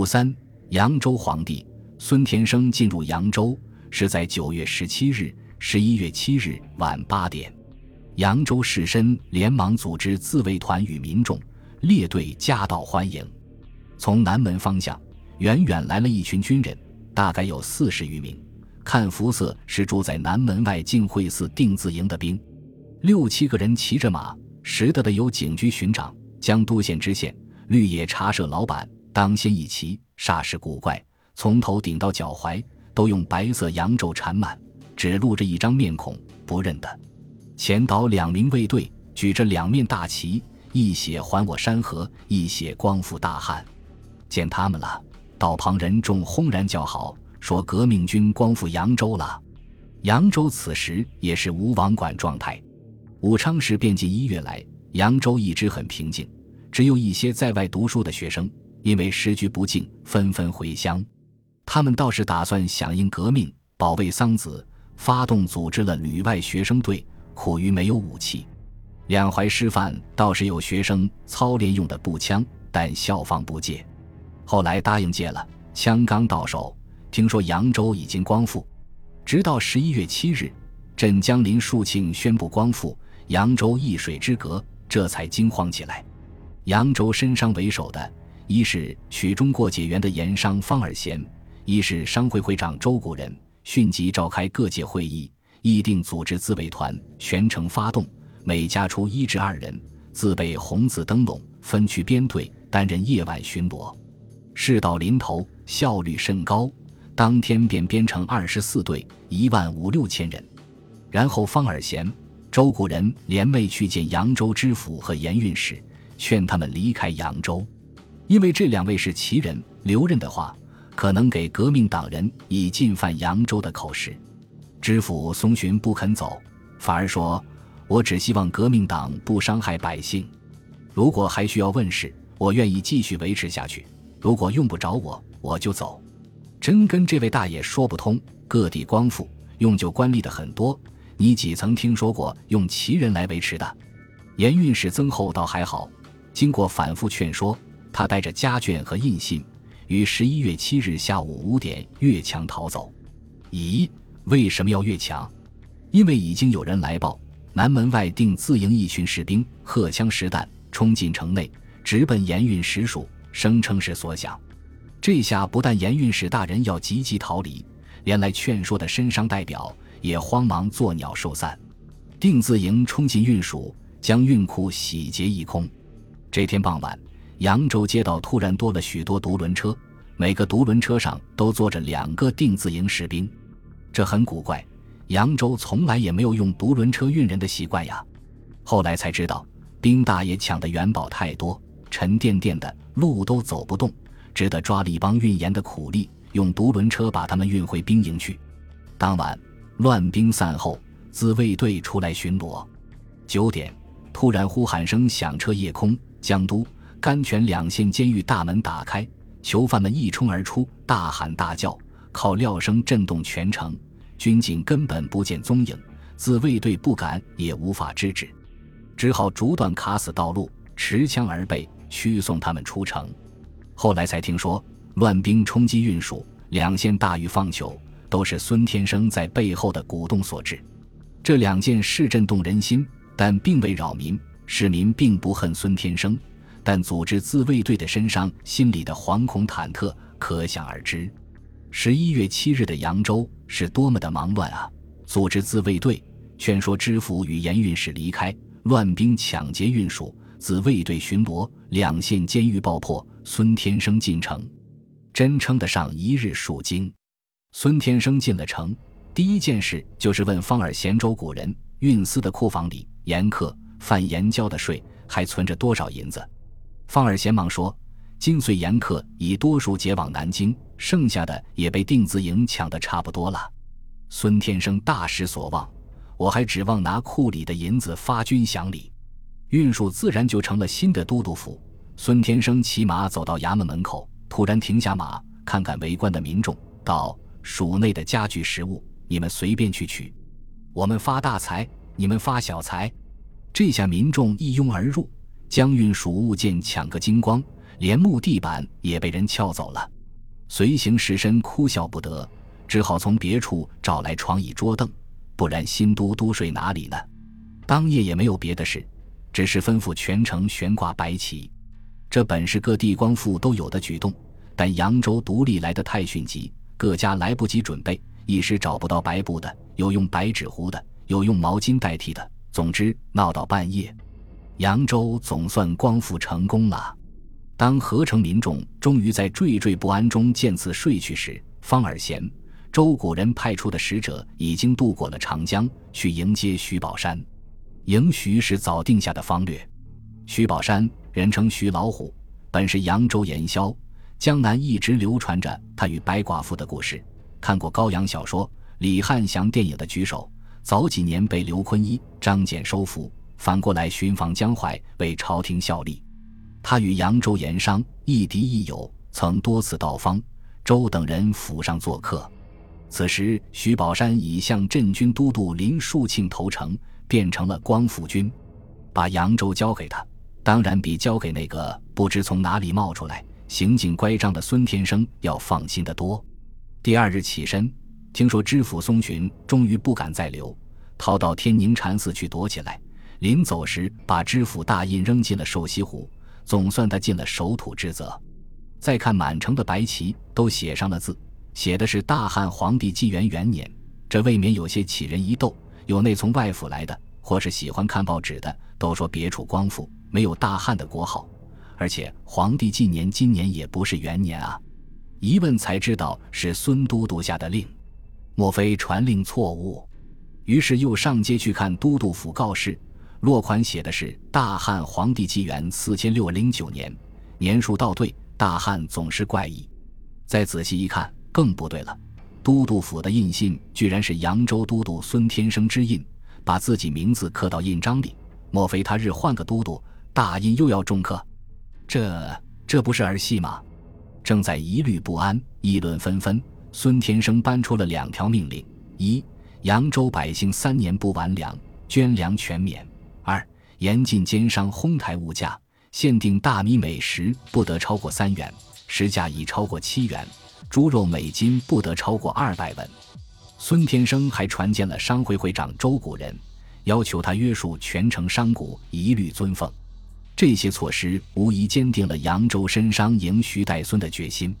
五三，扬州皇帝孙田生进入扬州是在九月十七日、十一月七日晚八点。扬州士绅连忙组织自卫团与民众列队夹道欢迎。从南门方向，远远来了一群军人，大概有四十余名。看肤色是住在南门外净慧寺定字营的兵。六七个人骑着马，识得的有警局巡长、江都县知县、绿野茶社老板，当先一骑，煞是古怪，从头顶到脚踝都用白色羊皱缠满，只露着一张面孔，不认得。前岛两名卫队举着两面大旗，一写“还我山河”，一写“光复大汉”。见他们了，道旁人众轰然叫好，说：“革命军光复扬州了。”扬州此时也是无王管状态。武昌市便近一月来，扬州一直很平静，只有一些在外读书的学生，因为时局不静，纷纷回乡。他们倒是打算响应革命，保卫桑梓，发动组织了旅外学生队。苦于没有武器，两淮师范倒是有学生操练用的步枪，但校方不借。后来答应借了，枪刚到手，听说扬州已经光复。直到十一月七日，镇江林树庆宣布光复。扬州一水之隔，这才惊慌起来。扬州申商为首的，一是曲中过解元的盐商方尔贤，一是商会会长周谷人，迅即召开各界会议，议定组织自卫团，全城发动，每家出一至二人，自备红字灯笼，分区编队，担任夜晚巡逻。事到临头，效率甚高，当天便编成二十四队，一万五六千人。然后方尔贤。周谷人联袂去见扬州知府和盐运使，劝他们离开扬州，因为这两位是奇人，留任的话，可能给革命党人以进犯扬州的口实。知府松巡不肯走，反而说：“我只希望革命党不伤害百姓。如果还需要问事，我愿意继续维持下去；如果用不着我，我就走。”真跟这位大爷说不通。各地光复，用就官吏的很多。你几曾听说过用旗人来维持的？盐运使曾厚倒还好，经过反复劝说，他带着家眷和印信，于十一月七日下午五点越墙逃走。咦，为什么要越墙？因为已经有人来报，南门外定自营一群士兵，荷枪实弹冲进城内，直奔盐运使署，声称是所想。这下不但盐运使大人要急急逃离，连来劝说的绅商代表。也慌忙作鸟兽散，定字营冲进运署，将运库洗劫一空。这天傍晚，扬州街道突然多了许多独轮车，每个独轮车上都坐着两个定字营士兵。这很古怪，扬州从来也没有用独轮车运人的习惯呀。后来才知道，兵大爷抢的元宝太多，沉甸甸的，路都走不动，只得抓了一帮运盐的苦力，用独轮车把他们运回兵营去。当晚。乱兵散后，自卫队出来巡逻。九点，突然呼喊声响彻夜空。江都、甘泉两县监狱大门打开，囚犯们一冲而出，大喊大叫，靠料声震动全城。军警根本不见踪影，自卫队不敢也无法制止，只好逐段卡死道路，持枪而备，驱送他们出城。后来才听说，乱兵冲击运输，两县大狱放囚。都是孙天生在背后的鼓动所致，这两件事震动人心，但并未扰民。市民并不恨孙天生，但组织自卫队的身上心里的惶恐忐忑可想而知。十一月七日的扬州是多么的忙乱啊！组织自卫队，劝说知府与盐运使离开，乱兵抢劫运输，自卫队巡逻，两县监狱爆破，孙天生进城，真称得上一日数惊。孙天生进了城，第一件事就是问方尔贤州古人运司的库房里盐客贩盐交的税还存着多少银子。方尔贤忙说：“金穗盐客已多数解往南京，剩下的也被定字营抢得差不多了。”孙天生大失所望，我还指望拿库里的银子发军饷礼，运输自然就成了新的都督府。孙天生骑马走到衙门门口，突然停下马，看看围观的民众，道。署内的家具食物，你们随便去取。我们发大财，你们发小财。这下民众一拥而入，将运输物件抢个精光，连木地板也被人撬走了。随行士绅哭笑不得，只好从别处找来床椅桌凳，不然新都督睡哪里呢？当夜也没有别的事，只是吩咐全城悬挂白旗。这本是各地光复都有的举动，但扬州独立来的太迅疾，各家来不及准备，一时找不到白布的，有用白纸糊的，有用毛巾代替的。总之闹到半夜，扬州总算光复成功了。当合城民众终于在惴惴不安中渐次睡去时，方尔贤、周古人派出的使者已经渡过了长江，去迎接徐宝山。迎徐是早定下的方略。徐宝山，人称徐老虎，本是扬州盐枭，江南一直流传着他与白寡妇的故事。看过高阳小说、李汉祥电影的举手。早几年被刘坤一、张謇收服，反过来寻访江淮，为朝廷效力。他与扬州盐商亦敌亦友，曾多次到方周等人府上做客。此时，徐宝山已向镇军都督林树庆投诚，变成了光复军，把扬州交给他，当然比交给那个不知从哪里冒出来、行径乖张的孙天生要放心得多。第二日起身，听说知府松群终于不敢再留，逃到天宁禅寺去躲起来。临走时，把知府大印扔进了瘦西湖。总算他尽了守土之责。再看满城的白旗，都写上了字，写的是大汉皇帝纪元元年，这未免有些起人疑窦。有那从外府来的，或是喜欢看报纸的，都说别处光复，没有大汉的国号，而且皇帝纪年今年也不是元年啊。一问才知道是孙都督下的令，莫非传令错误？于是又上街去看都督府告示。落款写的是大汉皇帝纪元四千六零九年，年数倒对，大汉总是怪异。再仔细一看，更不对了。都督府的印信居然是扬州都督孙天生之印，把自己名字刻到印章里。莫非他日换个都督，大印又要重刻？这这不是儿戏吗？正在疑虑不安、议论纷纷，孙天生搬出了两条命令：一，扬州百姓三年不完粮，捐粮全免。严禁奸商哄抬物价，限定大米每食不得超过三元，实价已超过七元；猪肉每斤不得超过二百文。孙天生还传见了商会会长周古人，要求他约束全城商贾一律尊奉。这些措施无疑坚定了扬州绅商迎徐代孙的决心。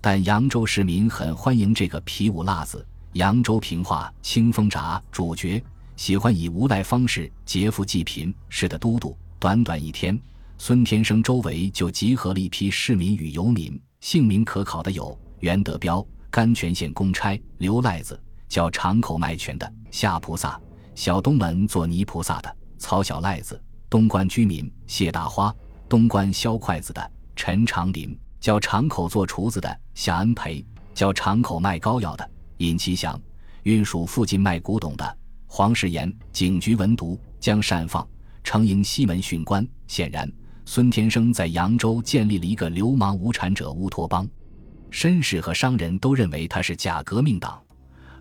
但扬州市民很欢迎这个皮五辣子。扬州平话《清风闸》主角。喜欢以无赖方式劫富济贫，是的都督。短短一天，孙天生周围就集合了一批市民与游民，姓名可考的有袁德彪、甘泉县公差刘赖子，叫长口卖泉的夏菩萨，小东门做泥菩萨的曹小赖子，东关居民谢大花，东关削筷子的陈长林，叫长口做厨子的夏恩培，叫长口卖膏药的尹其祥，运署附近卖古董的。黄世炎、警局文读将善放，承迎西门巡官。显然，孙天生在扬州建立了一个流氓无产者乌托邦。绅士和商人都认为他是假革命党，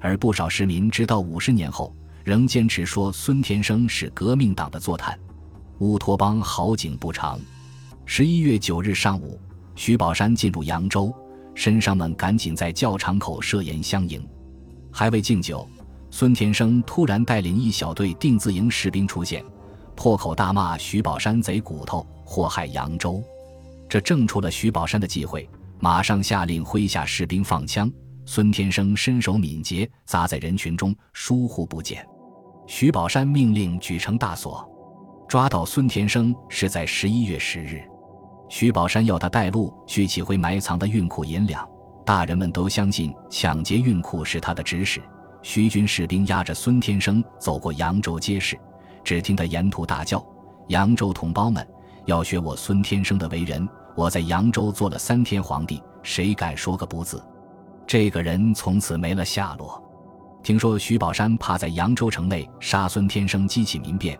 而不少市民直到五十年后仍坚持说孙天生是革命党的坐探。乌托邦好景不长，十一月九日上午，徐宝山进入扬州，绅商们赶紧在教场口设宴相迎，还未敬酒。孙天生突然带领一小队定字营士兵出现，破口大骂徐宝山贼骨头，祸害扬州。这正出了徐宝山的忌讳，马上下令麾下士兵放枪。孙天生身手敏捷，砸在人群中，疏忽不见。徐宝山命令举城大锁，抓到孙天生是在十一月十日。徐宝山要他带路去取回埋藏的运库银两，大人们都相信抢劫运库是他的指使。徐军士兵押着孙天生走过扬州街市，只听他沿途大叫：“扬州同胞们，要学我孙天生的为人！我在扬州做了三天皇帝，谁敢说个不字？”这个人从此没了下落。听说徐宝山怕在扬州城内杀孙天生激起民变，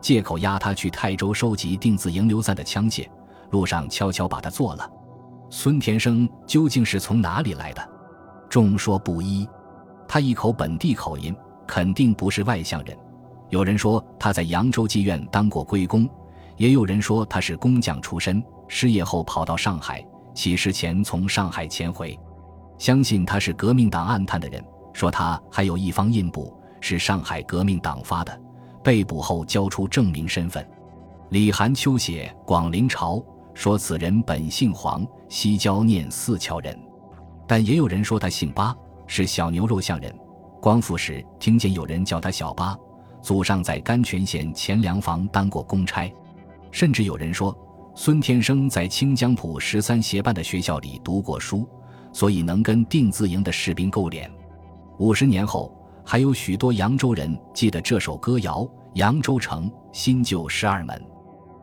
借口押他去泰州收集定字营流散的枪械，路上悄悄把他做了。孙天生究竟是从哪里来的？众说不一。他一口本地口音，肯定不是外乡人。有人说他在扬州妓院当过龟公，也有人说他是工匠出身，失业后跑到上海，起事前从上海潜回。相信他是革命党暗探的人，说他还有一方印簿是上海革命党发的，被捕后交出证明身份。李寒秋写《广陵朝》，说此人本姓黄，西郊念四桥人。但也有人说他姓巴，是小牛肉巷人。光复时听见有人叫他小八，祖上在甘泉县钱粮房当过公差。甚至有人说，孙天生在清江浦十三协办的学校里读过书。所以能跟定字营的士兵勾连。五十年后，还有许多扬州人记得这首歌谣：“扬州城，新旧十二门。”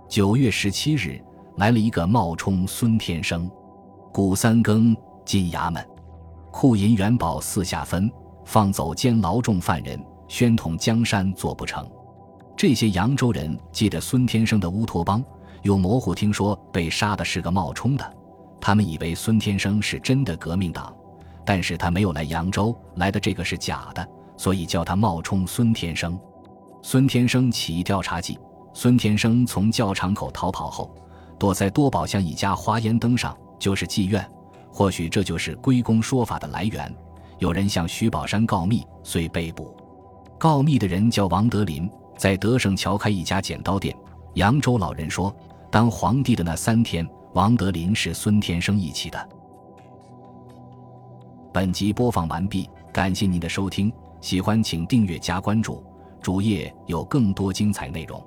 九月十七日，来了一个冒充孙天生。鼓三更进衙门，库银元宝四下分，放走监牢重犯人，宣统江山做不成。这些扬州人记得孙天生的乌托邦，又模糊听说被杀的是个冒充的。他们以为孙天生是真的革命党，但是他没有来扬州，来的这个是假的，所以叫他冒充孙天生。孙天生起调查记：孙天生从教场口逃跑后，躲在多宝巷一家花烟灯上，就是妓院。或许这就是归公说法的来源。有人向徐宝山告密，遂被捕。告密的人叫王德林，在德胜桥开一家剪刀店。扬州老人说，当皇帝的那三天。王德林是孙天生一起的。本集播放完毕，感谢您的收听，喜欢请订阅加关注，主页有更多精彩内容。